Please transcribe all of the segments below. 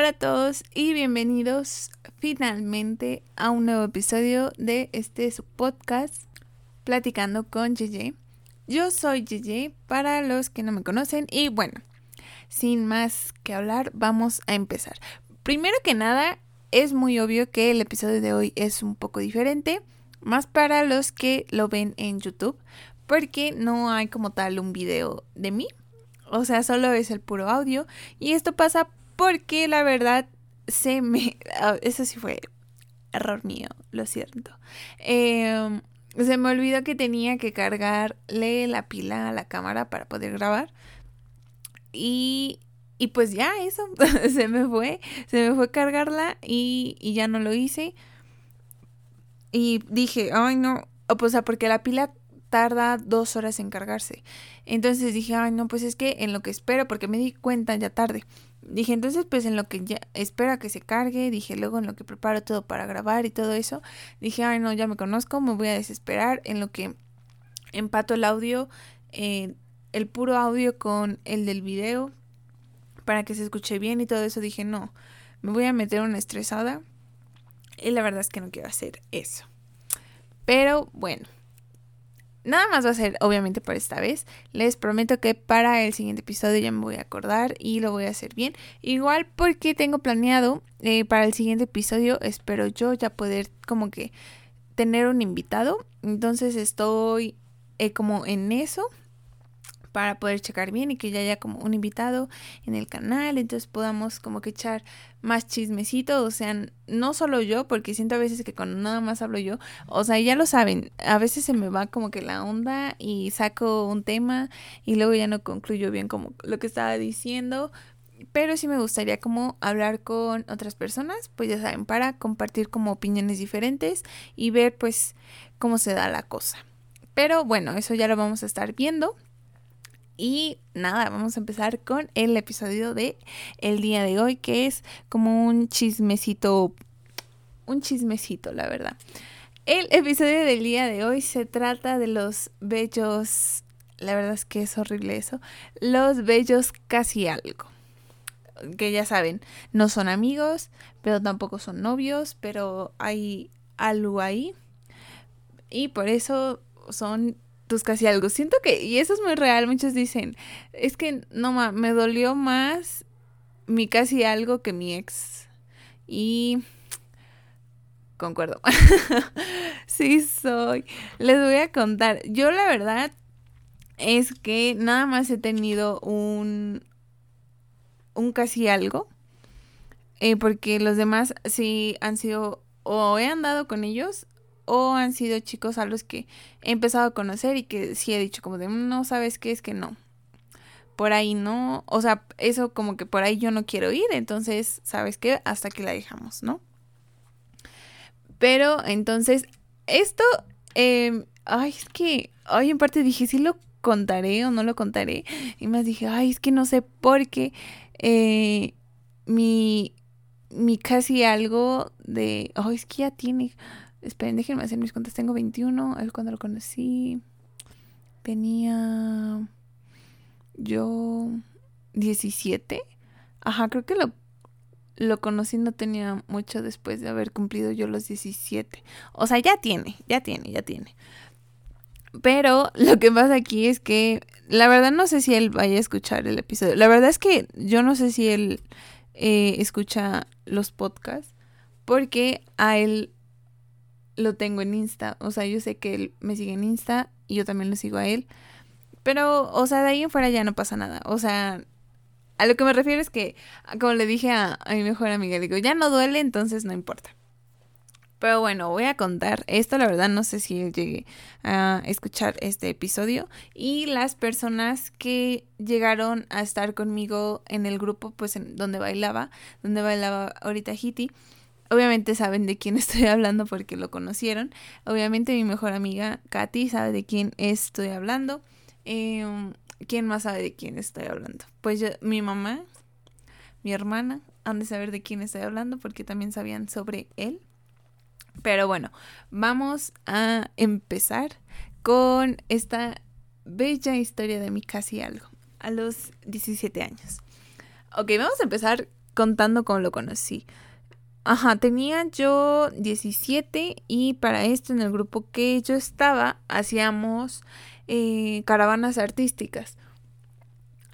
Hola a todos y bienvenidos finalmente a un nuevo episodio de este podcast Platicando con JJ. Yo soy JJ para los que no me conocen y bueno, sin más que hablar, vamos a empezar. Primero que nada, es muy obvio que el episodio de hoy es un poco diferente, más para los que lo ven en YouTube, porque no hay como tal un video de mí. O sea, solo es el puro audio. Y esto pasa porque la verdad se me... Ah, eso sí fue error mío, lo siento. Em, se me olvidó que tenía que cargarle la pila a la cámara para poder grabar. Y, y pues ya eso, se me fue, se me fue cargarla y, y ya no lo hice. Y dije, ay no, o sea, porque la pila tarda dos horas en cargarse. Entonces dije, ay, no, pues es que en lo que espero, porque me di cuenta ya tarde. Dije, entonces, pues en lo que ya espero que se cargue, dije, luego en lo que preparo todo para grabar y todo eso, dije, ay, no, ya me conozco, me voy a desesperar en lo que empato el audio, eh, el puro audio con el del video, para que se escuche bien y todo eso. Dije, no, me voy a meter una estresada. Y la verdad es que no quiero hacer eso. Pero bueno, Nada más va a ser obviamente por esta vez. Les prometo que para el siguiente episodio ya me voy a acordar y lo voy a hacer bien. Igual porque tengo planeado eh, para el siguiente episodio, espero yo ya poder como que tener un invitado. Entonces estoy eh, como en eso para poder checar bien y que ya haya como un invitado en el canal, entonces podamos como que echar más chismecito, o sea, no solo yo, porque siento a veces que cuando nada más hablo yo, o sea, ya lo saben, a veces se me va como que la onda y saco un tema y luego ya no concluyo bien como lo que estaba diciendo, pero sí me gustaría como hablar con otras personas, pues ya saben, para compartir como opiniones diferentes y ver pues cómo se da la cosa. Pero bueno, eso ya lo vamos a estar viendo. Y nada, vamos a empezar con el episodio de el día de hoy, que es como un chismecito, un chismecito, la verdad. El episodio del día de hoy se trata de los bellos, la verdad es que es horrible eso, los bellos casi algo. Que ya saben, no son amigos, pero tampoco son novios, pero hay algo ahí. Y por eso son casi algo. Siento que, y eso es muy real, muchos dicen, es que no me dolió más mi casi algo que mi ex. Y concuerdo. sí soy. Les voy a contar. Yo la verdad es que nada más he tenido un un casi algo. Eh, porque los demás sí han sido o he andado con ellos o han sido chicos a los que he empezado a conocer y que sí he dicho como de mm, no sabes qué es que no. Por ahí no, o sea, eso como que por ahí yo no quiero ir, entonces, ¿sabes qué? Hasta que la dejamos, ¿no? Pero entonces, esto, eh, ay, es que, ay, en parte dije, sí lo contaré o no lo contaré. Y más dije, ay, es que no sé por qué eh, mi, mi casi algo de, ay, es que ya tiene, Esperen, déjenme hacer mis cuentas. Tengo 21. Él cuando lo conocí tenía yo 17. Ajá, creo que lo, lo conocí no tenía mucho después de haber cumplido yo los 17. O sea, ya tiene, ya tiene, ya tiene. Pero lo que pasa aquí es que la verdad no sé si él vaya a escuchar el episodio. La verdad es que yo no sé si él eh, escucha los podcasts porque a él lo tengo en Insta. O sea, yo sé que él me sigue en Insta y yo también lo sigo a él. Pero, o sea, de ahí en fuera ya no pasa nada. O sea, a lo que me refiero es que, como le dije a, mi mejor amiga, digo, ya no duele, entonces no importa. Pero bueno, voy a contar esto, la verdad no sé si él llegue a escuchar este episodio. Y las personas que llegaron a estar conmigo en el grupo, pues en donde bailaba, donde bailaba ahorita Hiti, Obviamente saben de quién estoy hablando porque lo conocieron. Obviamente mi mejor amiga Katy sabe de quién estoy hablando. Em, ¿Quién más sabe de quién estoy hablando? Pues mi mamá, mi hermana han de saber de quién estoy hablando porque también sabían sobre él. Pero bueno, vamos a empezar con esta bella historia de mi casi algo a los 17 años. Ok, vamos a empezar contando cómo lo conocí. Ajá, tenía yo 17 y para esto en el grupo que yo estaba hacíamos eh, caravanas artísticas.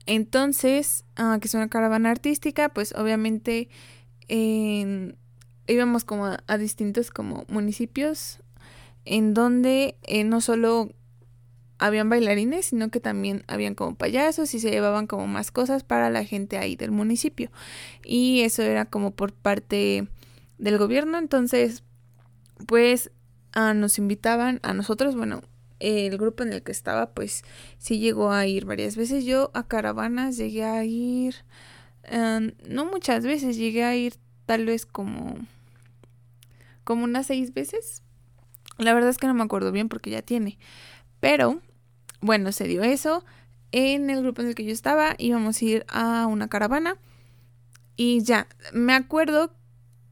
Entonces, ah, que es una caravana artística, pues obviamente íbamos como a, distintos como municipios en donde eh, no solo habían bailarines, sino que también habían como payasos y se llevaban como más cosas para la gente ahí del municipio. Y eso era como por parte del gobierno, entonces pues ah, nos invitaban a nosotros, bueno, el grupo en el que estaba pues sí llegó a ir varias veces. Yo a caravanas llegué a ir, ah, no muchas veces, llegué a ir tal vez como, como unas seis veces. La verdad es que no me acuerdo bien porque ya tiene. Pero, bueno, se dio eso. En el grupo en el que yo estaba íbamos a ir a una caravana. Y ya, me acuerdo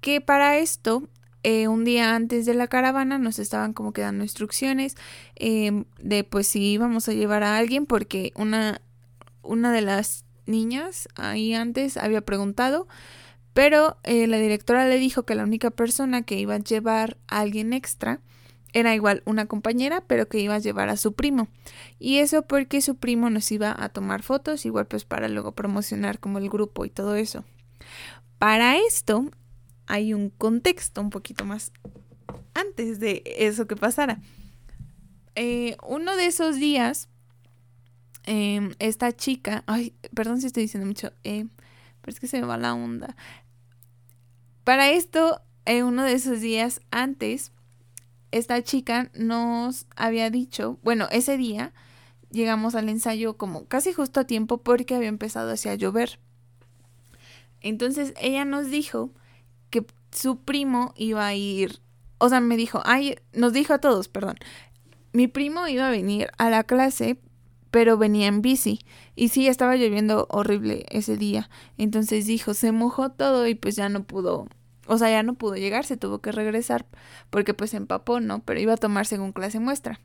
que para esto, eh, un día antes de la caravana, nos estaban como que dando instrucciones em, de pues si íbamos a llevar a alguien, porque una, una de las niñas ahí antes había preguntado, pero eh, la directora le dijo que la única persona que iba a llevar a alguien extra era igual una compañera, pero que iba a llevar a su primo. Y eso porque su primo nos iba a tomar fotos, igual pues para luego promocionar como el grupo y todo eso. Para esto, hay un contexto un poquito más antes de eso que pasara. Eh, uno de esos días, em, esta chica, ay, perdón si estoy diciendo mucho, eh, pero es que se me va la onda. Para esto, eh, uno de esos días antes, esta chica nos había dicho, bueno, ese día llegamos al ensayo como casi justo a tiempo porque había empezado a llover. Entonces ella nos dijo su primo iba a ir, o sea, me dijo, ay, nos dijo a todos, perdón, mi primo iba a venir a la clase, pero venía en bici. Y sí, estaba lloviendo horrible ese día. Entonces dijo, se mojó todo y pues ya no pudo, o sea, ya no pudo llegar, se tuvo que regresar porque pues empapó, ¿no? Pero iba a tomar según clase muestra.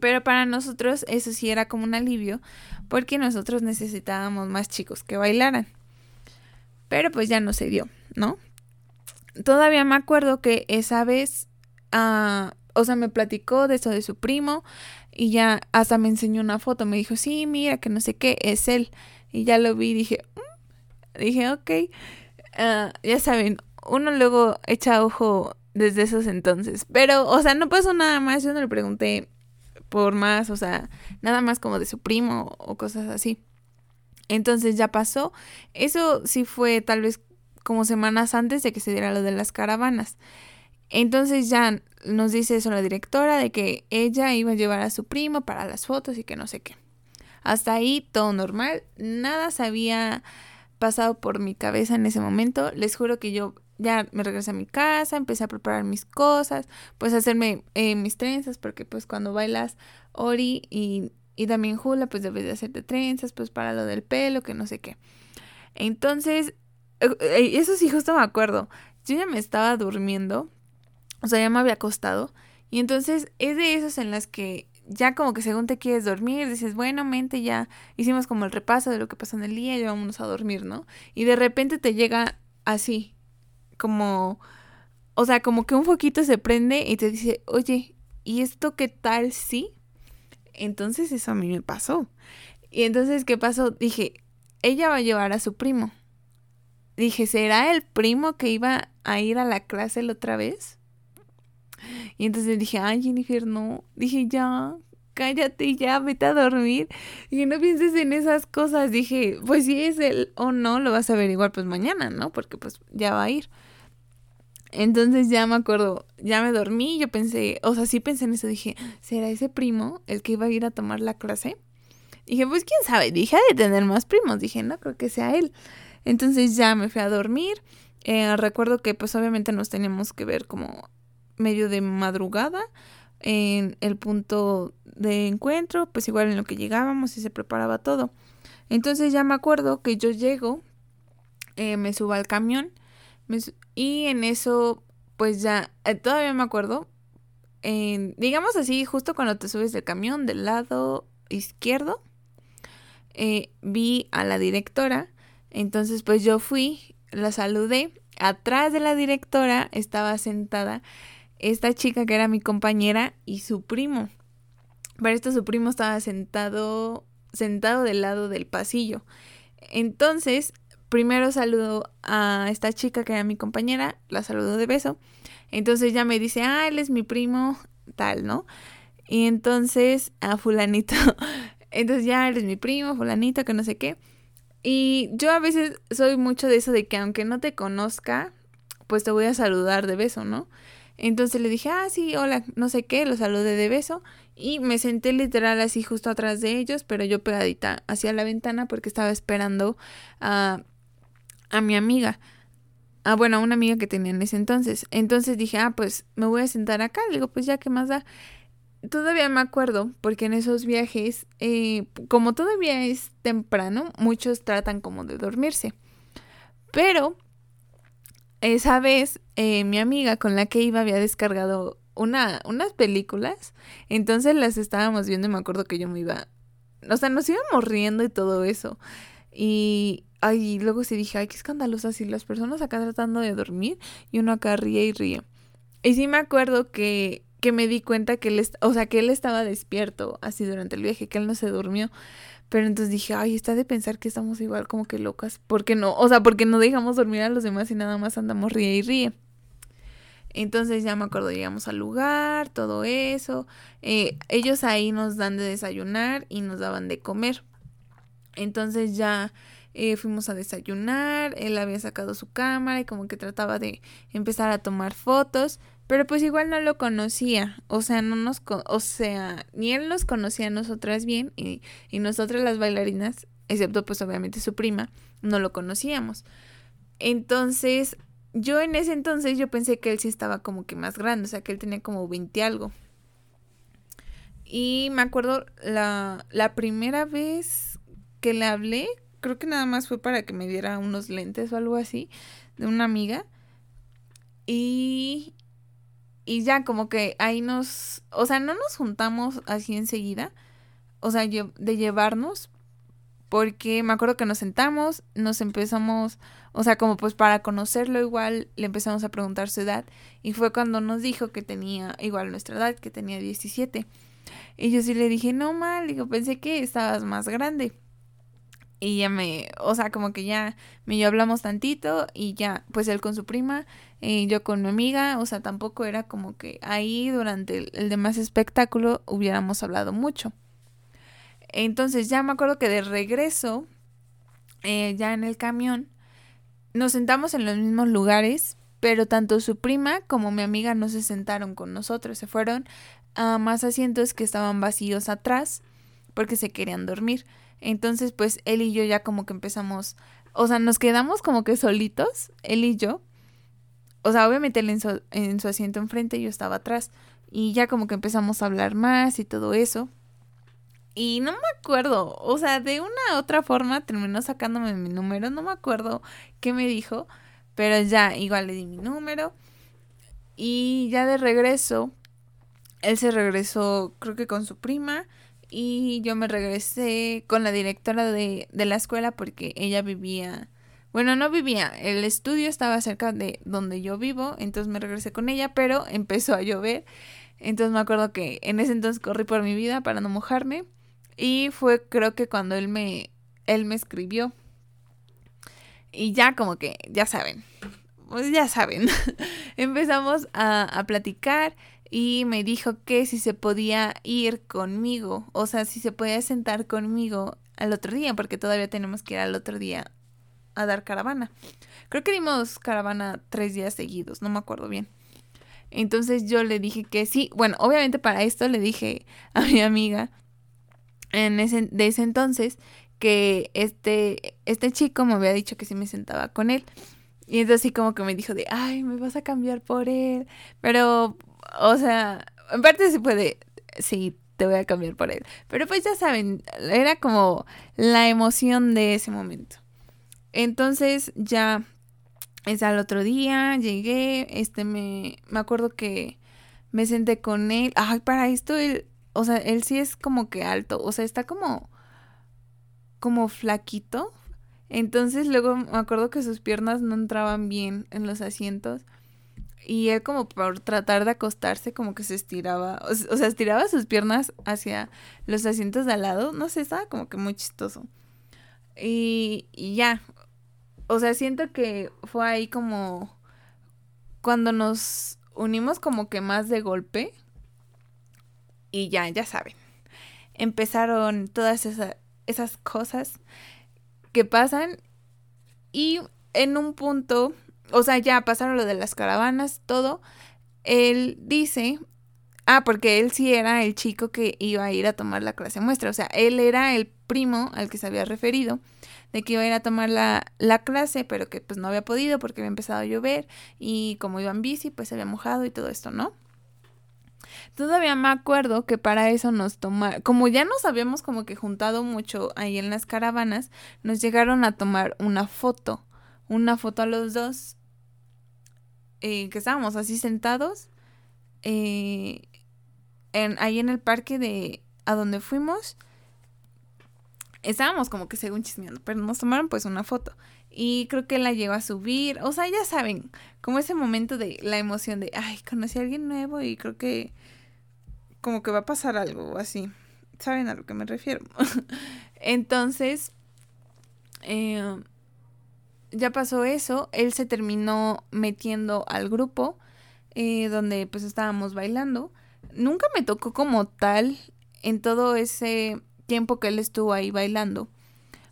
Pero para nosotros eso sí era como un alivio porque nosotros necesitábamos más chicos que bailaran. Pero pues ya no se dio, ¿no? Todavía me acuerdo que esa vez, uh, o sea, me platicó de eso de su primo y ya hasta me enseñó una foto. Me dijo, sí, mira, que no sé qué, es él. Y ya lo vi y dije, mm". dije, ok. Uh, ya saben, uno luego echa ojo desde esos entonces. Pero, o sea, no pasó nada más. Yo no le pregunté por más, o sea, nada más como de su primo o cosas así. Entonces ya pasó. Eso sí fue tal vez como semanas antes de que se diera lo de las caravanas. Entonces ya nos dice eso la directora de que ella iba a llevar a su primo para las fotos y que no sé qué. Hasta ahí todo normal, nada se había pasado por mi cabeza en ese momento. Les juro que yo ya me regresé a mi casa, empecé a preparar mis cosas, pues hacerme eh, mis trenzas, porque pues cuando bailas Ori y, y también Hula, pues debes de hacerte trenzas, pues para lo del pelo, que no sé qué. Entonces eso sí, justo me acuerdo. Yo ya me estaba durmiendo. O sea, ya me había acostado. Y entonces es de esos en las que ya como que según te quieres dormir, dices, bueno, mente, ya hicimos como el repaso de lo que pasó en el día y vámonos a dormir, ¿no? Y de repente te llega así, como, o sea, como que un foquito se prende y te dice, oye, ¿y esto qué tal sí? Entonces eso a mí me pasó. Y entonces, ¿qué pasó? Dije, ella va a llevar a su primo dije, ¿será el primo que iba a ir a la clase la otra vez? Y entonces dije, ay, Jennifer, no. Dije, ya, cállate ya, vete a dormir. Y no pienses en esas cosas. Dije, pues si es él o no, lo vas a averiguar pues mañana, ¿no? Porque pues ya va a ir. Entonces ya me acuerdo, ya me dormí, yo pensé, o sea, sí pensé en eso, dije, ¿será ese primo el que iba a ir a tomar la clase? Dije, pues quién sabe, dije, de tener más primos, dije, no creo que sea él. Entonces ya me fui a dormir. Eh, recuerdo que pues obviamente nos teníamos que ver como medio de madrugada en el punto de encuentro, pues igual en lo que llegábamos y se preparaba todo. Entonces ya me acuerdo que yo llego, eh, me subo al camión y en eso pues ya, eh, todavía me acuerdo, digamos así, justo cuando te subes del camión del lado izquierdo, vi a la directora entonces, pues yo fui la saludé. Atrás de la directora estaba sentada esta chica que era mi compañera y su primo. Para esto su primo estaba sentado sentado del lado del pasillo. Entonces, primero saludo a esta chica que era mi compañera, la saludo de beso. Entonces ya me dice, ah, él es mi primo, tal, ¿no? Y entonces, a fulanito. Entonces ya eres mi primo, fulanito, que no sé qué. Y yo a veces soy mucho de eso de que aunque no te conozca, pues te voy a saludar de beso, ¿no? Entonces le dije, ah, sí, hola, no sé qué, lo saludé de beso y me senté literal así justo atrás de ellos, pero yo pegadita hacia la ventana porque estaba esperando a, a mi amiga. Ah, bueno, a una amiga que tenía en ese entonces. Entonces dije, ah, pues me voy a sentar acá. digo, pues ya, ¿qué más da? Todavía me acuerdo, porque en esos viajes, eh, como todavía es temprano, muchos tratan como de dormirse. Pero esa vez eh, mi amiga con la que iba había descargado una, unas películas, entonces las estábamos viendo y me acuerdo que yo me iba, o sea, nos íbamos riendo y todo eso. Y, ay, luego sí dije, ay, qué escandalosa, si las personas acá tratando de dormir y uno acá ríe y ríe. Y sí me acuerdo que, que me di cuenta que él, o sea, que él estaba despierto así durante el viaje, que él no se durmió. Pero entonces dije, ay, está de pensar que estamos igual como que locas. porque no? O sea, porque no dejamos dormir a los demás y nada más andamos ríe y ríe. Entonces ya me acuerdo, llegamos al lugar, todo eso. Eh, ellos ahí nos dan de desayunar y nos daban de comer. Entonces ya eh, fuimos a desayunar, él había sacado su cámara y como que trataba de empezar a tomar fotos. Pero pues igual no lo conocía, o sea, no nos, o sea, ni él nos conocía a nosotras bien y, y nosotras las bailarinas, excepto pues obviamente su prima, no lo conocíamos. Entonces, yo en ese entonces yo pensé que él sí estaba como que más grande, o sea, que él tenía como 20 algo. Y me acuerdo la, la primera vez que le hablé, creo que nada más fue para que me diera unos lentes o algo así, de una amiga. Y y ya como que ahí nos, o sea, no nos juntamos así enseguida, o sea, de llevarnos, porque me acuerdo que nos sentamos, nos empezamos, o sea, como pues para conocerlo igual, le empezamos a preguntar su edad y fue cuando nos dijo que tenía igual nuestra edad, que tenía 17. Y yo sí le dije, no mal, digo, pensé que estabas más grande. Y ya me, o sea, como que ya me yo hablamos tantito y ya, pues él con su prima, y yo con mi amiga, o sea, tampoco era como que ahí durante el, demás espectáculo hubiéramos hablado mucho. Entonces ya me acuerdo que de regreso, eh, ya en el camión, nos sentamos en los mismos lugares, pero tanto su prima como mi amiga no se sentaron con nosotros, se fueron a más asientos que estaban vacíos atrás porque se querían dormir. Entonces, pues él y yo ya como que empezamos, o sea, nos quedamos como que solitos, él y yo. O sea, obviamente él en su, en su asiento enfrente, yo estaba atrás. Y ya como que empezamos a hablar más y todo eso. Y no me acuerdo, o sea, de una u otra forma terminó sacándome mi número, no me acuerdo qué me dijo, pero ya igual le di mi número. Y ya de regreso, él se regresó creo que con su prima y yo me regresé con la directora de, de la escuela porque ella vivía, bueno, no vivía, el estudio estaba cerca de donde yo vivo, entonces me regresé con ella, pero empezó a llover, entonces me acuerdo que en ese entonces corrí por mi vida para no mojarme y fue creo que cuando él me, él me escribió. Y ya como que, ya saben, pues ya saben, empezamos a, a platicar y me dijo que si se podía ir conmigo, o sea, si se podía sentar conmigo al otro día, porque todavía tenemos que ir al otro día a dar caravana. Creo que dimos caravana tres días seguidos, no me acuerdo bien. Entonces yo le dije que sí. Bueno, obviamente para esto le dije a mi amiga en ese, de ese entonces que este, este chico me había dicho que sí me sentaba con él. Y entonces así como que me dijo de, ay, me vas a cambiar por él. Pero o sea, en parte se puede, sí, te voy a cambiar por él. Pero pues ya saben, era como la emoción de ese momento. Entonces ya es al otro día, llegué, este me, me acuerdo que me senté con él. Ay, para esto él, o sea, él sí es como que alto, o sea, está como, como flaquito. Entonces luego me acuerdo que sus piernas no entraban bien en los asientos. Y él como por tratar de acostarse como que se estiraba, o, sea, estiraba sus piernas hacia los asientos de al lado. No sé, estaba como que muy chistoso. Y, y ya, o sea, siento que fue ahí como cuando nos unimos como que más de golpe. Y ya, ya saben. Empezaron todas esas cosas que pasan. Y en un punto, o sea, ya pasaron lo de las caravanas, todo. Él dice, ah, porque él sí era el chico que iba a ir a tomar la clase muestra. O sea, él era el primo al que se había referido de que iba a ir a tomar la, la, clase, pero que pues no había podido porque había empezado a llover y como iba en bici, pues se había mojado y todo esto, ¿no? Todavía me acuerdo que para eso nos tomaron, como ya nos habíamos como que juntado mucho ahí en las caravanas, nos llegaron a tomar una foto, una foto a los dos, eh, que estábamos así sentados, eh, en, ahí en el parque de a donde fuimos estábamos como que según chismeando, pero nos tomaron pues una foto. Y creo que la llegó a subir. O sea, ya saben, como ese momento de la emoción de, ay, conocí a alguien nuevo y creo que como que va a pasar algo así. ¿Saben a lo que me refiero? Entonces, eh, ya pasó eso. Él se terminó metiendo al grupo eh, donde pues estábamos bailando. Nunca me tocó como tal en todo ese tiempo que él estuvo ahí bailando,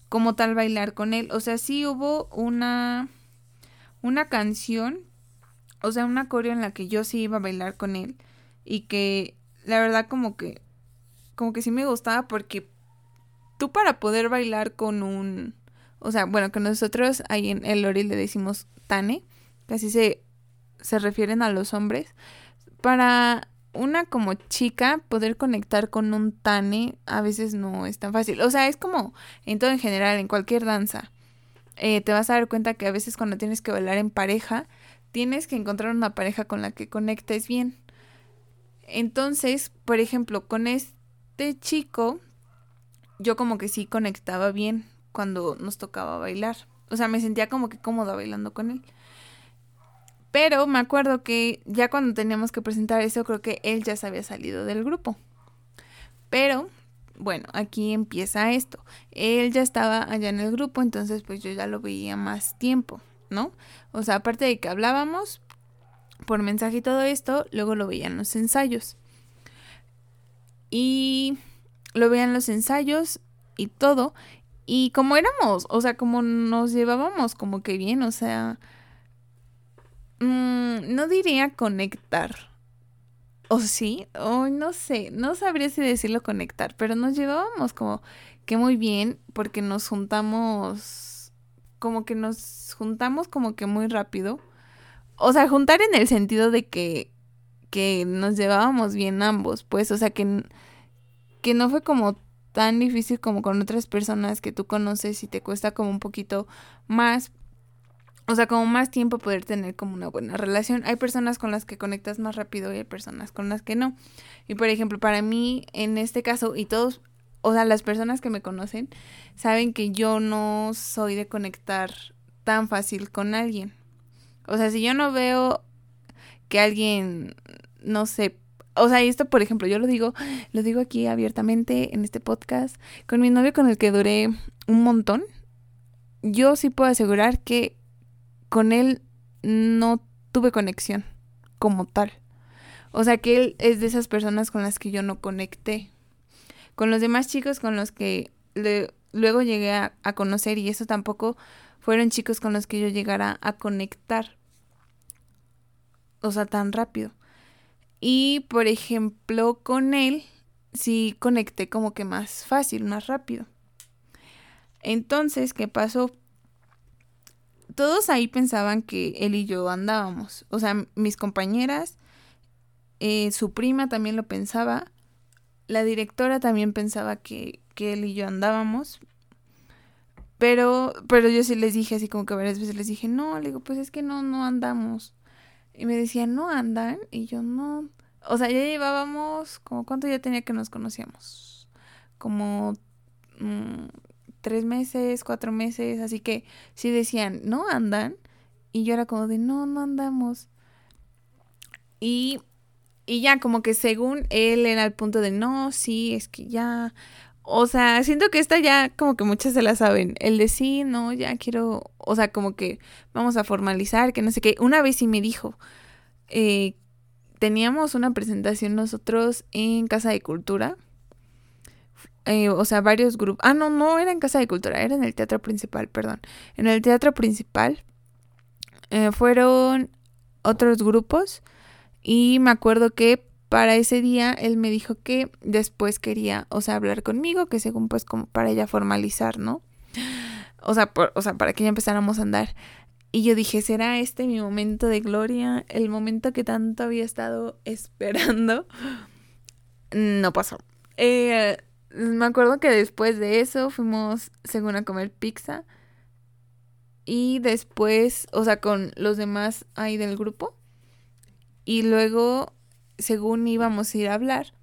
como tal bailar con él. O sea, sí hubo una, una canción, o sea, una coreo en la que yo sí iba a bailar con él y que la verdad como que, como que sí me gustaba porque tú para poder bailar con un, o sea, bueno, que nosotros ahí en el Lori le decimos Tane, que así se, se refieren a los hombres, para una como chica poder conectar con un tane a veces no es tan fácil. O sea, es como en todo en general, en cualquier danza. Eh, te vas a dar cuenta que a veces cuando tienes que bailar en pareja, tienes que encontrar una pareja con la que conectes bien. Entonces, por ejemplo, con este chico, yo como que sí conectaba bien cuando nos tocaba bailar. O sea, me sentía como que cómoda bailando con él. Pero me acuerdo que ya cuando teníamos que presentar eso, creo que él ya se había salido del grupo. Pero, bueno, aquí empieza esto. Él ya estaba allá en el grupo, entonces pues yo ya lo veía más tiempo, ¿no? O sea, aparte de que hablábamos por mensaje y todo esto, luego lo veían los ensayos. Y lo veían los ensayos y todo. Y como éramos, o sea, como nos llevábamos como que bien, o sea, Mm, no diría conectar. ¿O sí? O no sé, no sabría si decirlo conectar, pero nos llevábamos como que muy bien porque nos juntamos, como que nos juntamos como que muy rápido. O sea, juntar en el sentido de que, que nos llevábamos bien ambos, pues, o sea, que, que no fue como tan difícil como con otras personas que tú conoces y te cuesta como un poquito más o sea, como más tiempo poder tener como una buena relación. Hay personas con las que conectas más rápido y hay personas con las que no. Y por ejemplo, para mí, en este caso, y todos, o sea, las personas que me conocen, saben que yo no soy de conectar tan fácil con alguien. O sea, si yo no veo que alguien, no sé, o sea, esto, por ejemplo, yo lo digo, lo digo aquí abiertamente en este podcast, con mi novio con el que duré un montón, yo sí puedo asegurar que con él no tuve conexión como tal. O sea que él es de esas personas con las que yo no conecté. Con los demás chicos con los que luego llegué a, a, conocer y eso tampoco fueron chicos con los que yo llegara a conectar. O sea, tan rápido. Y por ejemplo, con él sí conecté como que más fácil, más rápido. Entonces, ¿qué pasó? todos ahí pensaban que él y yo andábamos. O sea, mis compañeras, eh, su prima también lo pensaba, la directora también pensaba que, que él y yo andábamos. Pero, pero yo sí les dije así como que varias veces les dije, no, le digo, pues es que no, no andamos. Y me decían, no andan. Y yo no. O sea, ya llevábamos, como cuánto ya tenía que nos conocíamos. Como mm, tres meses, cuatro meses, así que sí decían, no andan, y yo era como de, no, no andamos. Y, y ya como que según él era el punto de, no, sí, es que ya, o sea, siento que esta ya como que muchas se la saben. El de sí, no, ya quiero, o sea, como que vamos a formalizar, que no sé qué. Una vez sí me dijo, eh, teníamos una presentación nosotros en Casa de Cultura. Eh, o sea, varios grupos. Ah, no, no era en Casa de Cultura, era en el teatro principal, perdón. En el teatro principal eh, fueron otros grupos y me acuerdo que para ese día él me dijo que después quería, o sea, hablar conmigo, que según pues como para ya formalizar, ¿no? O sea, o sea, para que ya empezáramos a andar. Y yo dije, ¿será este mi momento de gloria? El momento que tanto había estado esperando. No pasó. Eh, me acuerdo que después de eso fuimos, según a comer pizza. Y después, o sea, con los demás ahí del grupo. Y luego según íbamos a ir a hablar.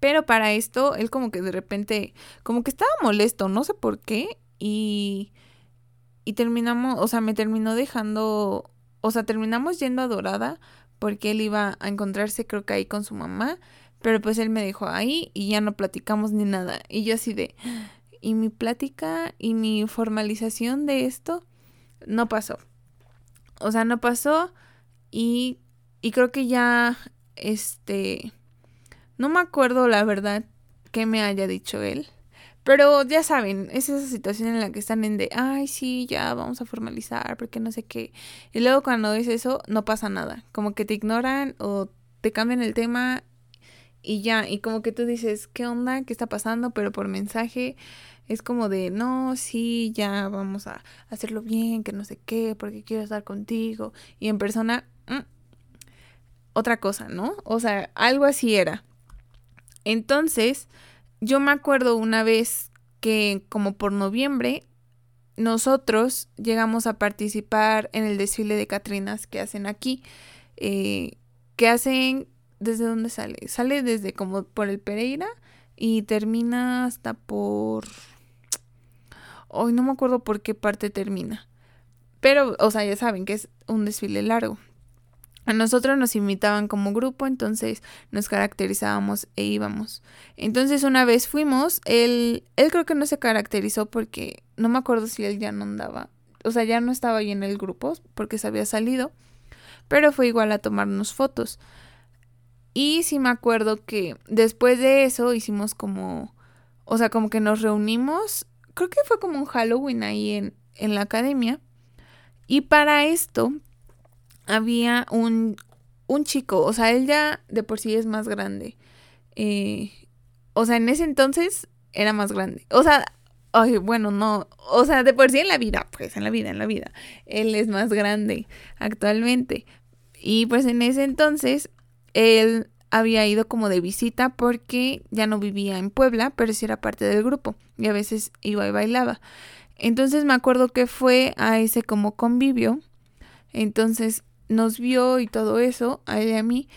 Pero para esto, él como que de repente, como que estaba molesto, no sé por qué, y, y terminamos, o sea, me terminó dejando, o sea, terminamos yendo a Dorada porque él iba a encontrarse creo que ahí con su mamá, pero pues él me dejó ahí y ya no platicamos ni nada. Y yo así de, y mi plática y mi formalización de esto no pasó. O sea, no pasó y y creo que ya, este, no me acuerdo la verdad que me haya dicho él. Pero ya saben, es esa situación en la que están en de, ay, sí, ya vamos a formalizar, porque no sé qué. Y luego cuando dices eso, no pasa nada. Como que te ignoran o te cambian el tema y ya. Y como que tú dices, ¿qué onda? ¿Qué está pasando? Pero por mensaje es como de, no, sí, ya vamos a hacerlo bien, que no sé qué, porque quiero estar contigo. Y en persona, mm, otra cosa, ¿no? O sea, algo así era. Entonces, yo me acuerdo una vez que como por noviembre, nosotros llegamos a participar en el desfile de Catrinas que hacen aquí, eh, que hacen, ¿desde dónde sale? Sale desde como por el Pereira y termina hasta por... Hoy no me acuerdo por qué parte termina. Pero, o sea, ya saben que es un desfile largo. A nosotros nos invitaban como grupo, entonces nos caracterizábamos e íbamos. Entonces una vez fuimos, él, él creo que no se caracterizó porque no me acuerdo si él ya no andaba, o sea, ya no estaba ahí en el grupo porque se había salido, pero fue igual a tomarnos fotos. Y sí me acuerdo que después de eso hicimos como, o sea, como que nos reunimos, creo que fue como un Halloween ahí en, en la academia. Y para esto había un, un chico, o sea, él ya de por sí es más grande. Eh, o sea, en ese entonces era más grande. O sea, ay, bueno, no, o sea, de por sí en la vida, pues en la vida, en la vida, él es más grande actualmente. Y pues en ese entonces él había ido como de visita porque ya no vivía en Puebla, pero sí era parte del grupo y a veces iba y bailaba. Entonces me acuerdo que fue a ese como convivio. Entonces nos vio y todo eso, a él y a mí,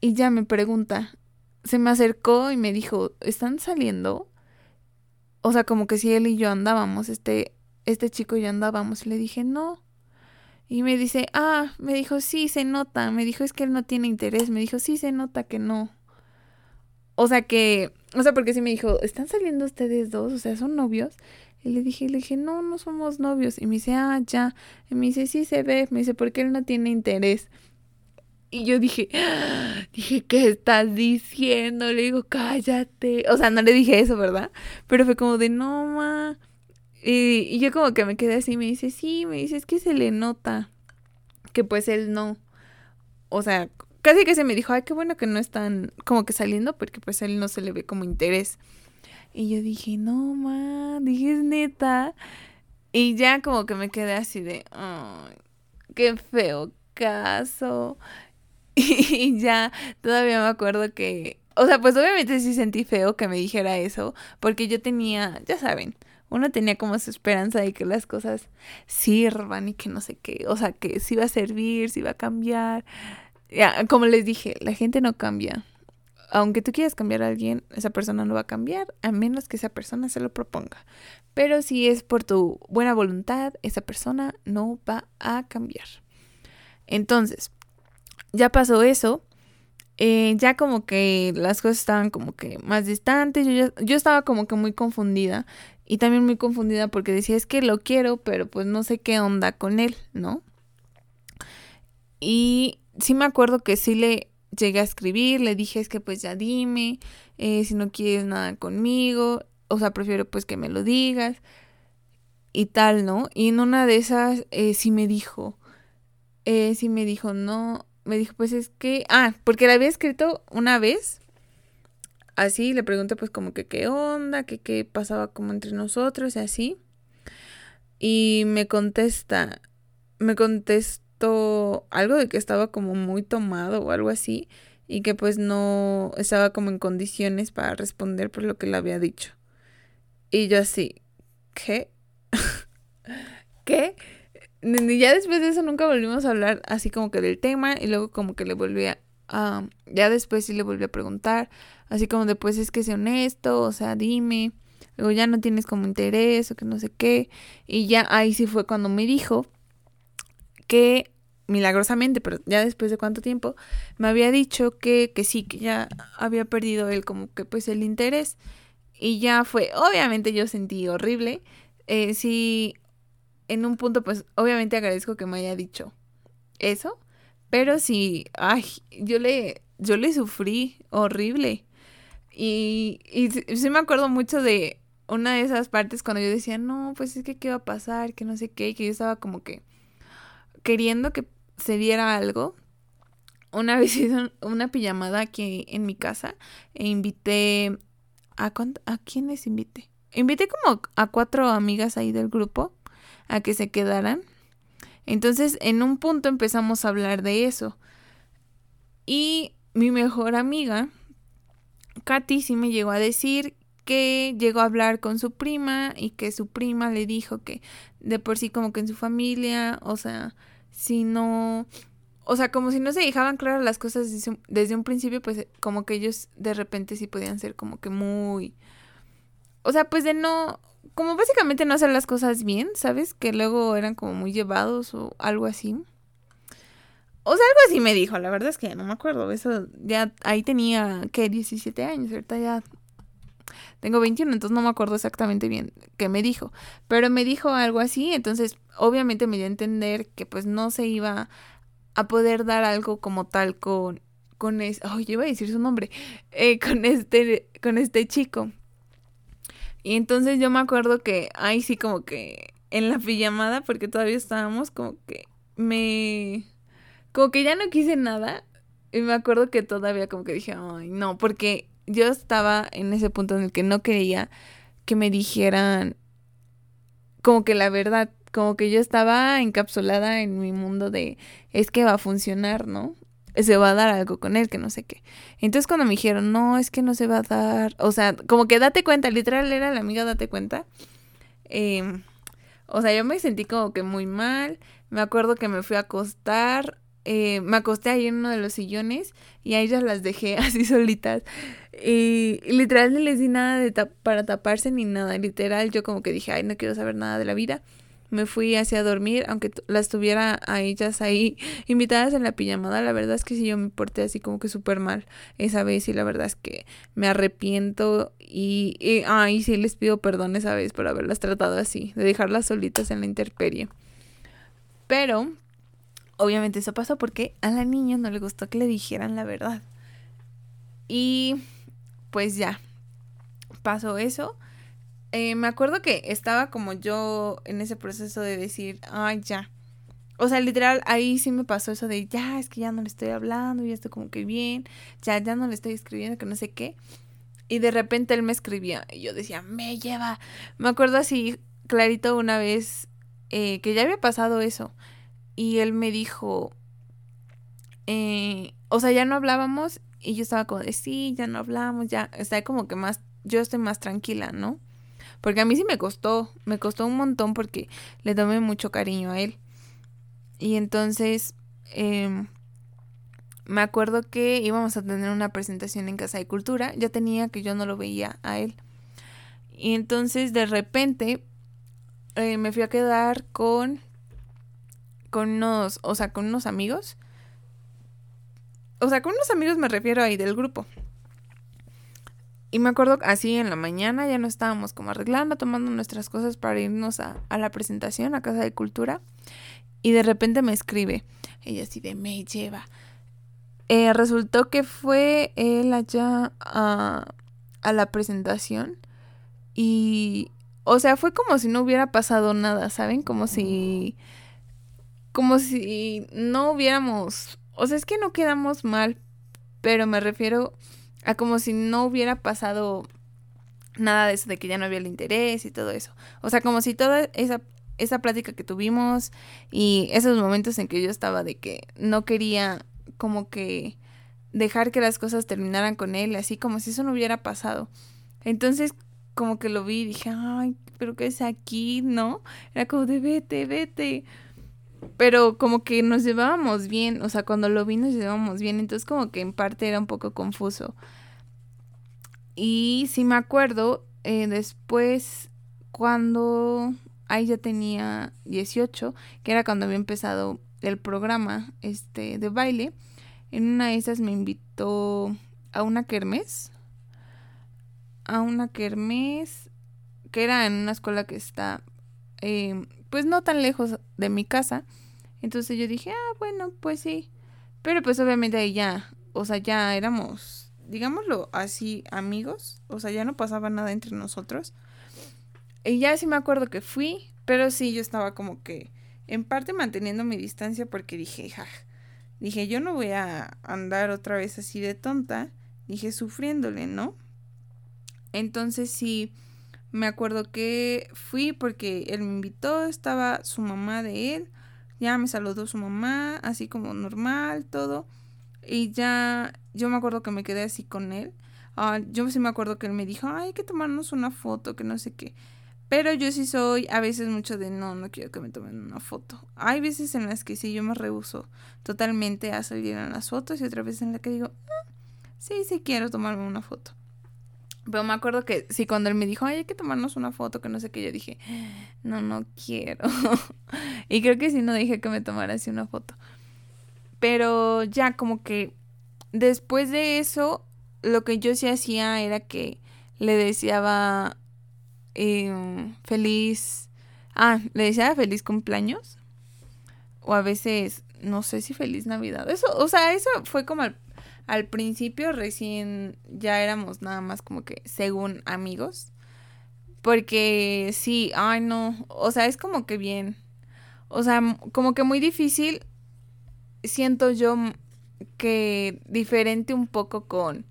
y ya me pregunta, se me acercó y me dijo, ¿están saliendo? O sea, como que si él y yo andábamos, este, este chico y yo andábamos, y le dije, no. Y me dice, ah, me dijo, sí, se nota, me dijo, es que él no tiene interés, me dijo, sí, se nota que no. O sea que, o sea, porque sí me dijo, ¿están saliendo ustedes dos? O sea, ¿son novios? Le dije, le dije, no, no somos novios. Y me dice, ah, ya. Y me dice, sí se ve. Me dice, porque él no tiene interés. Y yo dije, dije, ¿qué estás diciendo? Le digo, cállate. O sea, no le dije eso, ¿verdad? Pero fue como de, no, ma. Y, y yo como que me quedé así. Me dice, sí, me dice, es que se le nota. Que pues él no. O sea, casi que se me dijo, ay, qué bueno que no están como que saliendo, porque pues él no se le ve como interés. Y yo dije, no, ma, dije, es neta. Y ya como que me quedé así de, qué feo caso. Y ya todavía me acuerdo que, o sea, pues obviamente sí sentí feo que me dijera eso, porque yo tenía, ya saben, uno tenía como su esperanza de que las cosas sirvan y que no sé qué, o sea, que sí va a servir, sí va a cambiar. Ya, como les dije, la gente no cambia. Aunque tú quieras cambiar a alguien, esa persona no va a cambiar a menos que esa persona se lo proponga. Pero si es por tu buena voluntad, esa persona no va a cambiar. Entonces, ya pasó eso. Eh, ya como que las cosas estaban como que más distantes. Yo, yo estaba como que muy confundida. Y también muy confundida porque decía, es que lo quiero, pero pues no sé qué onda con él, ¿no? Y sí me acuerdo que sí le llegué a escribir, le dije es que pues ya dime, eh, si no quieres nada conmigo, o sea, prefiero pues que me lo digas y tal, ¿no? Y en una de esas eh, sí me dijo, eh, sí me dijo, no, me dijo pues es que, ah, porque le había escrito una vez, así, le pregunté pues como que qué onda, que qué pasaba como entre nosotros y así, y me contesta, me contesta, algo de que estaba como muy tomado o algo así y que pues no estaba como en condiciones para responder por lo que le había dicho. Y yo así, ¿qué? ¿Qué? Y ya después de eso nunca volvimos a hablar así como que del tema y luego como que le volví a... ya después sí le volví a preguntar, así como después es que sea honesto, o sea, dime, luego ya no tienes como interés o que no sé qué. Y ya ahí sí fue cuando me dijo que milagrosamente, pero ya después de cuánto tiempo, me había dicho que, que sí, que ya había perdido él como que pues el interés. Y ya fue, obviamente yo sentí horrible. Eh, sí, en un punto pues obviamente agradezco que me haya dicho eso. Pero sí, ay, yo le, yo le sufrí horrible. Y, y sí me acuerdo mucho de una de esas partes cuando yo decía, no, pues es que qué va a pasar, que no sé qué, que yo estaba como que queriendo que se diera algo. Una vez hice una pijamada aquí en mi casa e invité a a quiénes invité. Invité como a cuatro amigas ahí del grupo a que se quedaran. Entonces, en un punto empezamos a hablar de eso. Y mi mejor amiga, Katy, sí me llegó a decir que llegó a hablar con su prima y que su prima le dijo que de por sí como que en su familia, o sea, si no, o sea, como si no se dejaban claras las cosas desde un, principio, pues como que ellos de repente sí podían ser como que muy, o sea, pues de no, como básicamente no hacer las cosas bien, ¿sabes? Que luego eran como muy llevados o algo así. O sea, algo así me dijo, la verdad es que no me acuerdo. Eso ya ahí tenía, ¿qué? 17 años, ahorita ya tengo 21, entonces no me acuerdo exactamente bien qué me dijo, pero me dijo algo así, entonces obviamente me dio a entender que pues no se iba a poder dar algo como tal con con este, oh, yo iba a decir su nombre, eh, con este con este chico. Y entonces yo me acuerdo que ahí sí como que en la pijamada porque todavía estábamos como que me como que ya no quise nada y me acuerdo que todavía como que dije, "Ay, no", porque yo estaba en ese punto en el que no quería que me dijeran como que la verdad, como que yo estaba encapsulada en mi mundo de es que va a funcionar, ¿no? Se va a dar algo con él, que no sé qué. Entonces cuando me dijeron, no, es que no se va a dar, o sea, como que date cuenta, literal era la amiga, date cuenta. Em, o sea, yo me sentí como que muy mal. Me acuerdo que me fui a acostar eh, me acosté ahí en uno de los sillones y a ellas las dejé así solitas. Y, literal no les di nada de para taparse ni nada. Literal yo como que dije, ay, no quiero saber nada de la vida. Me fui hacia dormir, aunque las tuviera a ellas ahí invitadas en la pijamada. La verdad es que sí, yo me porté así como que súper mal esa vez y la verdad es que me arrepiento y, y ay, sí les pido perdón esa vez por haberlas tratado así, de dejarlas solitas en la intemperie. Pero obviamente eso pasó porque a la niña no le gustó que le dijeran la verdad. Y pues ya, pasó eso. Eh, me acuerdo que estaba como yo en ese proceso de decir, ay, ya. O sea, literal, ahí sí me pasó eso de, ya, es que ya no le estoy hablando, ya estoy como que bien, ya, ya no le estoy escribiendo, que no sé qué. Y de repente él me escribía y yo decía, me lleva. Me acuerdo así clarito una vez eh, que ya había pasado eso y él me dijo, eh, o sea, ya no hablábamos y yo estaba como de, sí, ya no hablamos, ya, está como que más, yo estoy más tranquila, ¿no? Porque a mí sí me costó, me costó un montón porque le tomé mucho cariño a él. Y entonces, eh, me acuerdo que íbamos a tener una presentación en Casa de Cultura. Ya tenía que yo no lo veía a él. Y entonces de repente eh, me fui a quedar con con unos, o sea, con unos amigos. O sea, con unos amigos me refiero ahí del grupo. Y me acuerdo así en la mañana ya nos estábamos como arreglando, tomando nuestras cosas para irnos a, la presentación a Casa de Cultura. Y de repente me escribe. Ella así de me lleva. Eh, resultó que fue él allá a, a la presentación. Y, o sea, fue como si no hubiera pasado nada, ¿saben? Como si como si no hubiéramos, o sea, es que no quedamos mal, pero me refiero a como si no hubiera pasado nada de eso de que ya no había el interés y todo eso. O sea, como si toda esa esa plática que tuvimos y esos momentos en que yo estaba de que no quería como que dejar que las cosas terminaran con él, así como si eso no hubiera pasado. Entonces, como que lo vi y dije, ay, pero ¿qué es aquí? ¿No? Era como de vete, vete pero como que nos llevábamos bien, o sea, cuando lo vi nos llevábamos bien, entonces como que en parte era un poco confuso. Y sí me acuerdo, eh, después cuando ahí ya tenía 18, que era cuando había empezado el programa este de baile, en una de esas me invitó a una kermés, a una kermés que era en una escuela que está eh, pues no tan lejos de mi casa. Entonces yo dije, ah, bueno, pues sí. Pero pues obviamente ahí ya, o sea, ya éramos, digámoslo así, amigos. O sea, ya no pasaba nada entre nosotros. Y ya sí me acuerdo que fui, pero sí yo estaba como que en parte manteniendo mi distancia porque dije, ja, dije, yo no voy a andar otra vez así de tonta. Dije, sufriéndole, ¿no? Entonces sí me acuerdo que fui porque él me invitó, estaba su mamá de él, ya me saludó su mamá, así como normal, todo. Y ya, yo me acuerdo que me quedé así con él. Ah, yo sí me acuerdo que él me dijo, hay que tomarnos una foto, que no sé qué. Pero yo sí soy a veces mucho de no, no quiero que me tomen una foto. Hay veces en las que sí yo me rehuso totalmente a salir en las fotos y otras veces en las que digo, ah, sí, sí quiero tomarme una foto. Pero me acuerdo que sí, cuando él me dijo, hay que tomarnos una foto, que no sé qué, yo dije, no, no quiero. y creo que sí no dije que me tomara así una foto. Pero ya como que después de eso, lo que yo sí hacía era que le deseaba em, feliz... Ah, le deseaba feliz cumpleaños. O a veces, no sé si feliz Navidad. Eso, o sea, eso fue como al al principio recién ya éramos nada más como que según amigos. Porque sí, ay no, o sea, es como que bien. O sea, como que muy difícil, siento yo que diferente un poco con,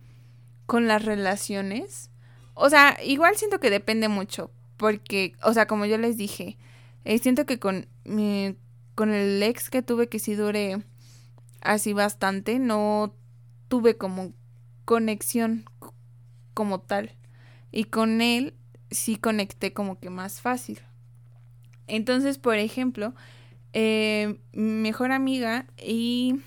con las relaciones. O sea, igual siento que depende mucho, porque, o sea, como yo les dije, eh, siento que con, mi, con el ex que tuve que sí dure así bastante, no tuve como conexión como tal. Y con él sí conecté como que más fácil. Entonces, por ejemplo, eh, mi mejor amiga y,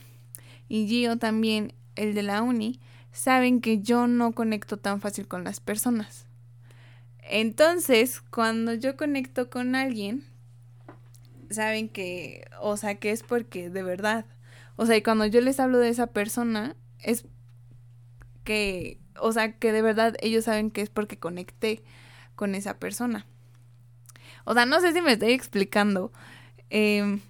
y Gio también, el de la uni, saben que yo no conecto tan fácil con las personas. Entonces, cuando yo conecto con alguien, saben que, o sea, que es porque de verdad. O sea, y cuando yo les hablo de esa persona, es que, o sea, que de verdad ellos saben que es porque conecté con esa persona. O sea, no sé si me estoy explicando, em,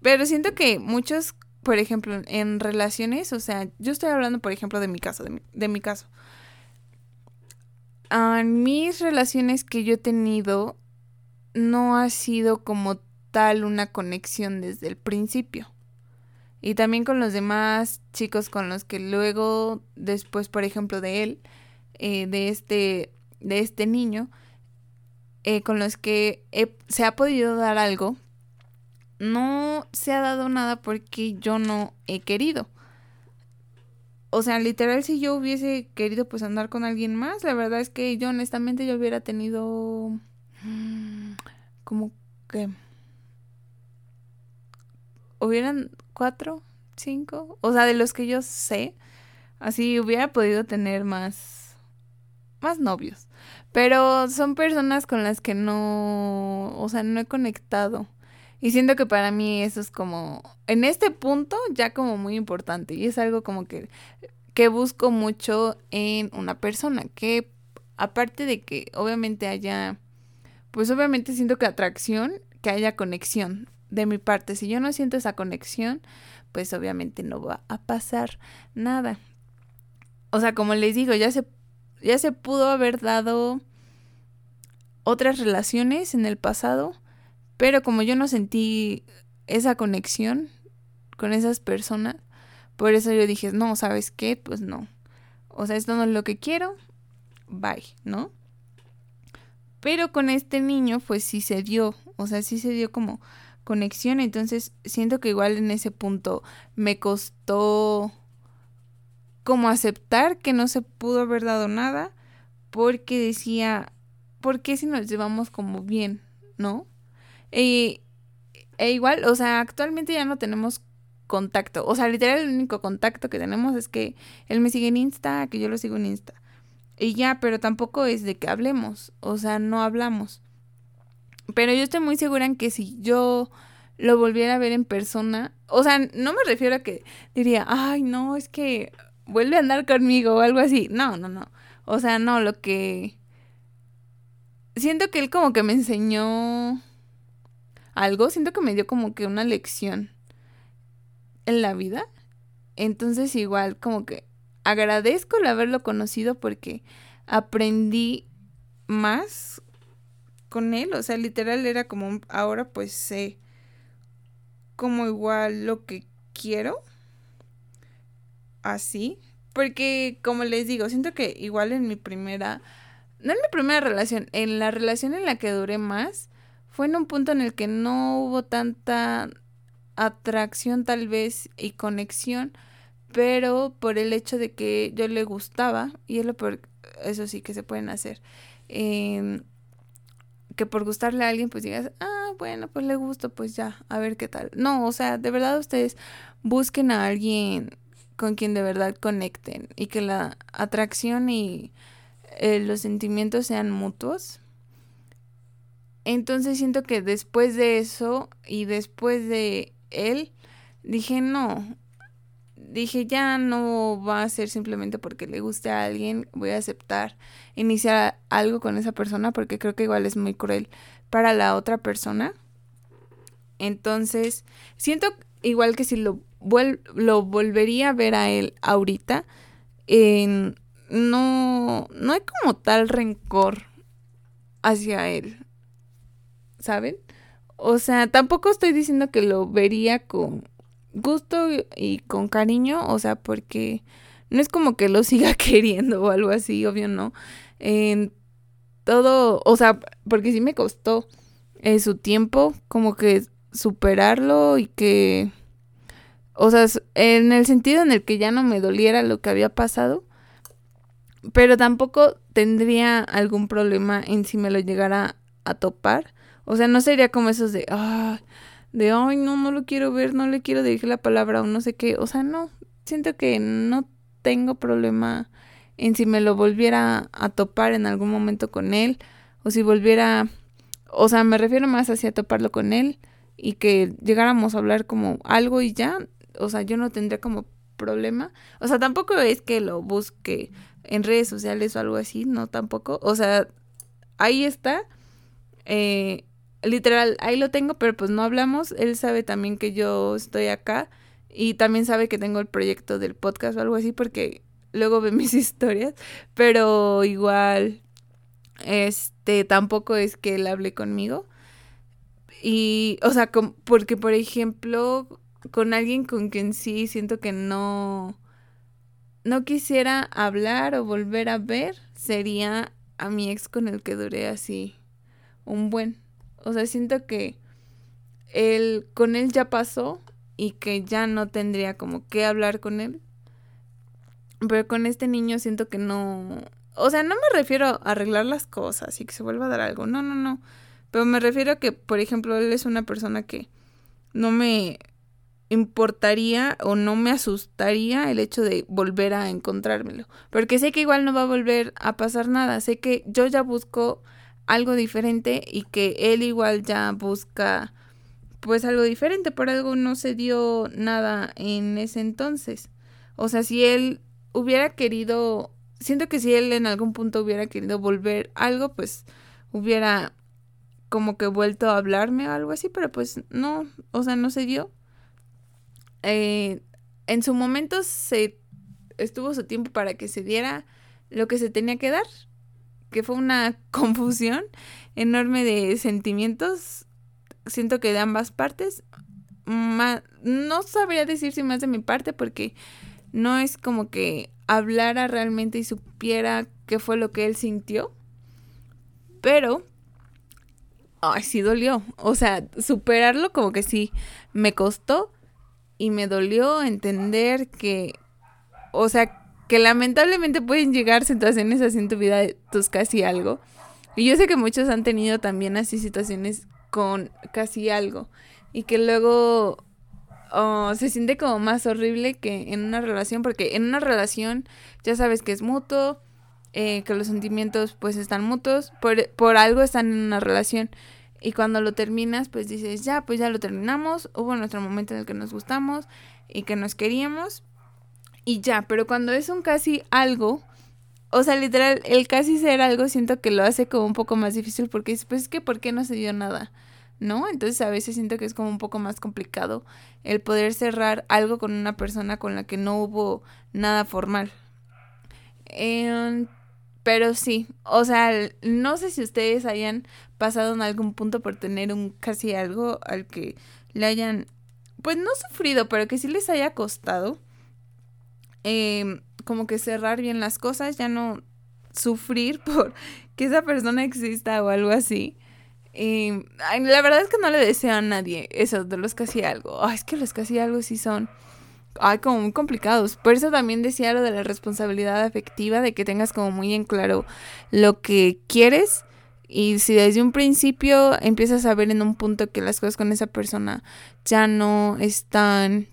pero siento que muchos, por ejemplo, en relaciones, o sea, yo estoy hablando, por ejemplo, de mi caso, de mi, de mi caso. En mis relaciones que yo he tenido, no ha sido como tal una conexión desde el principio y también con los demás chicos con los que luego después por ejemplo de él eh, de este de este niño eh, con los que se ha podido dar algo no se ha dado nada porque yo no he querido. O sea literal si yo hubiese querido pues andar con alguien más la verdad es que yo honestamente yo hubiera tenido como que hubieran cuatro, cinco, o sea, de los que yo sé, así hubiera podido tener más, más novios. Pero son personas con las que no, o sea, no he conectado. Y siento que para mí eso es como, en este punto ya como muy importante. Y es algo como que, que busco mucho en una persona. Que aparte de que obviamente haya, pues obviamente siento que atracción, que haya conexión de mi parte. Si yo no siento esa conexión, pues obviamente no va a pasar nada. O sea, como les digo, ya se, ya se pudo haber dado otras relaciones en el pasado, pero como yo no sentí esa conexión con esas personas, por eso yo dije, no, ¿sabes qué? Pues no. O sea, esto no es lo que quiero, bye, ¿no? Pero con este niño, pues sí se dio, o sea, sí se dio como conexión, entonces siento que igual en ese punto me costó como aceptar que no se pudo haber dado nada, porque decía, ¿por qué si nos llevamos como bien, no? E, e igual, o sea, actualmente ya no tenemos contacto, o sea, literal el único contacto que tenemos es que él me sigue en Insta, que yo lo sigo en Insta. Y ya, pero tampoco es de que hablemos, o sea, no hablamos. Pero yo estoy muy segura en que si yo lo volviera a ver en persona, o sea, no me refiero a que diría, ay, no, es que vuelve a andar conmigo o algo así. No, no, no. O sea, no, lo que... Siento que él como que me enseñó algo, siento que me dio como que una lección en la vida. Entonces igual como que agradezco el haberlo conocido porque aprendí más con él. O sea, literal era como ahora pues sé como igual lo que quiero. Así. Porque como les digo, siento que igual en mi primera... No en mi primera relación, en la relación en la que duré más, fue en un punto en el que no hubo tanta atracción tal vez y conexión pero por el hecho de que yo le gustaba, y es lo por eso sí que se pueden hacer, em, que por gustarle a alguien, pues digas, ah, bueno, pues le gusto, pues ya, a ver qué tal. No, o sea, de verdad ustedes busquen a alguien con quien de verdad conecten y que la atracción y eh, los sentimientos sean mutuos. Entonces siento que después de eso y después de él, dije, no, dije, ya no va a ser simplemente porque le guste a alguien, voy a aceptar iniciar algo con esa persona porque creo que igual es muy cruel para la otra persona. Entonces, siento igual que si lo, lo volvería a ver a él ahorita, no, no hay como tal rencor hacia él, ¿saben? O sea, tampoco estoy diciendo que lo vería con gusto y con cariño, o sea, porque no es como que lo siga queriendo o algo así, obvio no. En todo, o sea, porque sí me costó eh, su tiempo como que superarlo y que, o sea, en el sentido en el que ya no me doliera lo que había pasado, pero tampoco tendría algún problema en si me lo llegara a topar. O sea, no sería como esos de, ah, de, ay, no, no lo quiero ver, no le quiero dirigir la palabra o no sé qué. O sea, no, siento que no tengo problema en si me lo volviera a topar en algún momento con él o si volviera, o sea, me refiero más hacia toparlo con él y que llegáramos a hablar como algo y ya, o sea, yo no tendría como problema. O sea, tampoco es que lo busque en redes sociales o algo así, no tampoco. O sea, ahí está. Eh, literal, ahí lo tengo, pero pues no hablamos. Él sabe también que yo estoy acá y también sabe que tengo el proyecto del podcast o algo así porque luego ve mis historias, pero igual, este, tampoco es que él hable conmigo. Y, o sea, porque por ejemplo, con alguien con quien sí siento que no, no quisiera hablar o volver a ver, sería a mi ex con el que duré así un buen. O sea, siento que él, con él ya pasó y que ya no tendría como que hablar con él. Pero con este niño siento que no... O sea, no me refiero a arreglar las cosas y que se vuelva a dar algo. No, no, no. Pero me refiero a que, por ejemplo, él es una persona que no me importaría o no me asustaría el hecho de volver a encontrármelo. Porque sé que igual no va a volver a pasar nada. Sé que yo ya busco algo diferente y que él igual ya busca pues algo diferente. Por algo no se dio nada en ese entonces. O sea, si él hubiera querido, siento que si él en algún punto hubiera querido volver algo, pues hubiera como que vuelto a hablarme o algo así, pero pues no, o sea, no se dio. Eh, en su momento se estuvo su tiempo para que se diera lo que se tenía que dar, que fue una confusión enorme de sentimientos, siento que de ambas partes. no sabría decir si más de mi parte porque no es como que hablara realmente y supiera qué fue lo que él sintió, pero ay, sí dolió. O sea, superarlo como que sí me costó, y me dolió entender que, o sea, que lamentablemente pueden llegar situaciones así en tu vida, tus casi algo. Y yo sé que muchos han tenido también así situaciones con casi algo y que luego oh, se siente como más horrible que en una relación, porque en una relación ya sabes que es mutuo, eh, que los sentimientos pues están mutuos, por, por algo están en una relación. Y cuando lo terminas, pues dices, ya, pues ya lo terminamos, hubo nuestro momento en el que nos gustamos y que nos queríamos y ya, pero cuando es un casi algo, o sea, literal, el casi ser algo siento que lo hace como un poco más difícil porque dices, pues es que ¿por qué no se dio nada? ¿No? Entonces a veces siento que es como un poco más complicado el poder cerrar algo con una persona con la que no hubo nada formal. pero sí, o sea, no sé si ustedes hayan pasado en algún punto por tener un casi algo al que le hayan, pues no sufrido, pero que sí les haya costado. Em, como que cerrar bien las cosas, ya no sufrir por que esa persona exista o algo así. Em, la verdad es que no le deseo a nadie eso de los casi algo. Ay, es que los casi algo sí son ay, como muy complicados. Por eso también decía lo de la responsabilidad afectiva, de que tengas como muy en claro lo que quieres y si desde un principio empiezas a ver en un punto que las cosas con esa persona ya no están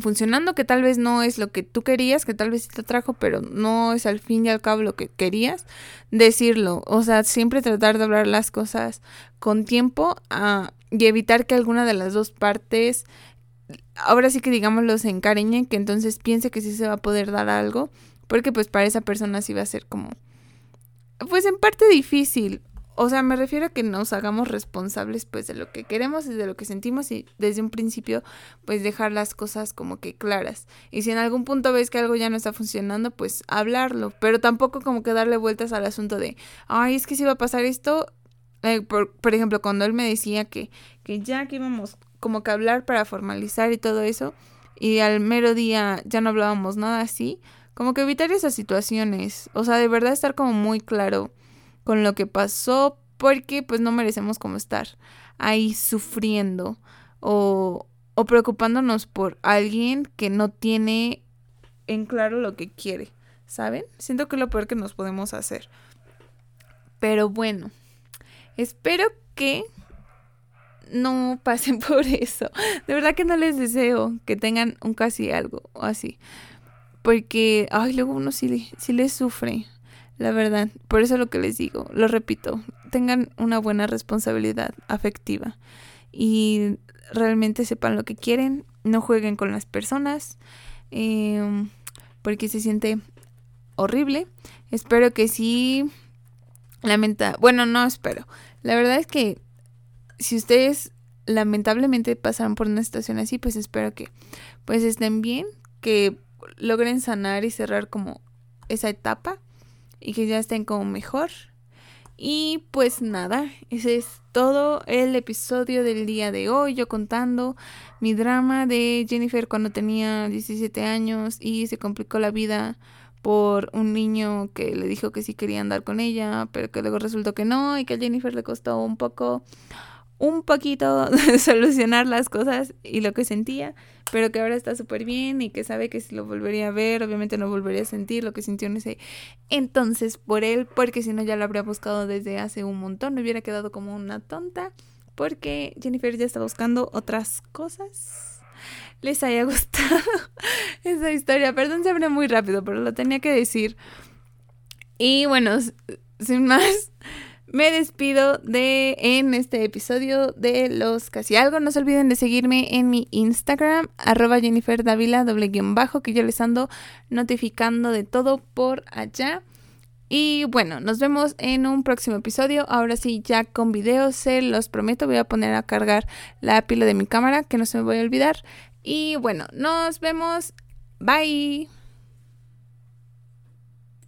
funcionando, que tal vez no es lo que tú querías, que tal vez te atrajo, pero no es al fin y al cabo lo que querías, decirlo. O sea, siempre tratar de hablar las cosas con tiempo ah, y evitar que alguna de las dos partes, ahora sí que digámoslo, se encariñen, que entonces piense que sí se va a poder dar algo, porque pues para esa persona sí va a ser como pues en parte difícil. O sea, me refiero a que nos hagamos responsables pues de lo que queremos y de lo que sentimos y desde un principio pues dejar las cosas como que claras. Y si en algún punto ves que algo ya no está funcionando, pues hablarlo, pero tampoco como que darle vueltas al asunto de, ay, es que si va a pasar esto, eh, por, por, ejemplo, cuando él me decía que, que ya que íbamos como que hablar para formalizar y todo eso, y al mero día ya no hablábamos nada así, como que evitar esas situaciones, o sea, de verdad estar como muy claro con lo que pasó, porque pues no merecemos como estar ahí sufriendo o, o preocupándonos por alguien que no tiene en claro lo que quiere, ¿saben? Siento que es lo peor que nos podemos hacer. Pero bueno, espero que no pasen por eso. De verdad que no les deseo que tengan un casi algo o así. Porque, ay, luego uno sí, sí le sufre, la verdad. Por eso lo que les digo, lo repito, tengan una buena responsabilidad afectiva y realmente sepan lo que quieren, no jueguen con las personas, em, porque se siente horrible. Espero que sí, lamenta, bueno, no espero. La verdad es que si ustedes lamentablemente pasaron por una situación así, pues espero que pues estén bien, que logren sanar y cerrar como esa etapa y que ya estén como mejor. Y pues nada, ese es todo el episodio del día de hoy, yo contando mi drama de Jennifer cuando tenía 17 años y se complicó la vida por un niño que le dijo que sí quería andar con ella, pero que luego resultó que no y que a Jennifer le costó un poco un poquito solucionar las cosas y lo que sentía, pero que ahora está súper bien y que sabe que si lo volvería a ver, obviamente no volvería a sentir lo que sintió en ese entonces por él, porque si no ya lo habría buscado desde hace un montón, me hubiera quedado como una tonta, porque Jennifer ya está buscando otras cosas. les haya gustado esa historia. Perdón, se abre muy rápido, pero lo tenía que decir. Y bueno, sin más, me despido de en este episodio de Los Casi Algo. No se olviden de seguirme en mi Instagram, arroba Jennifer Davila, doble guion bajo, que yo les ando notificando de todo por allá. Y bueno, nos vemos en un próximo episodio. Ahora sí, ya con videos, se los prometo. Voy a poner a cargar la pila de mi cámara, que no se me voy a olvidar. Y bueno, nos vemos. Bye.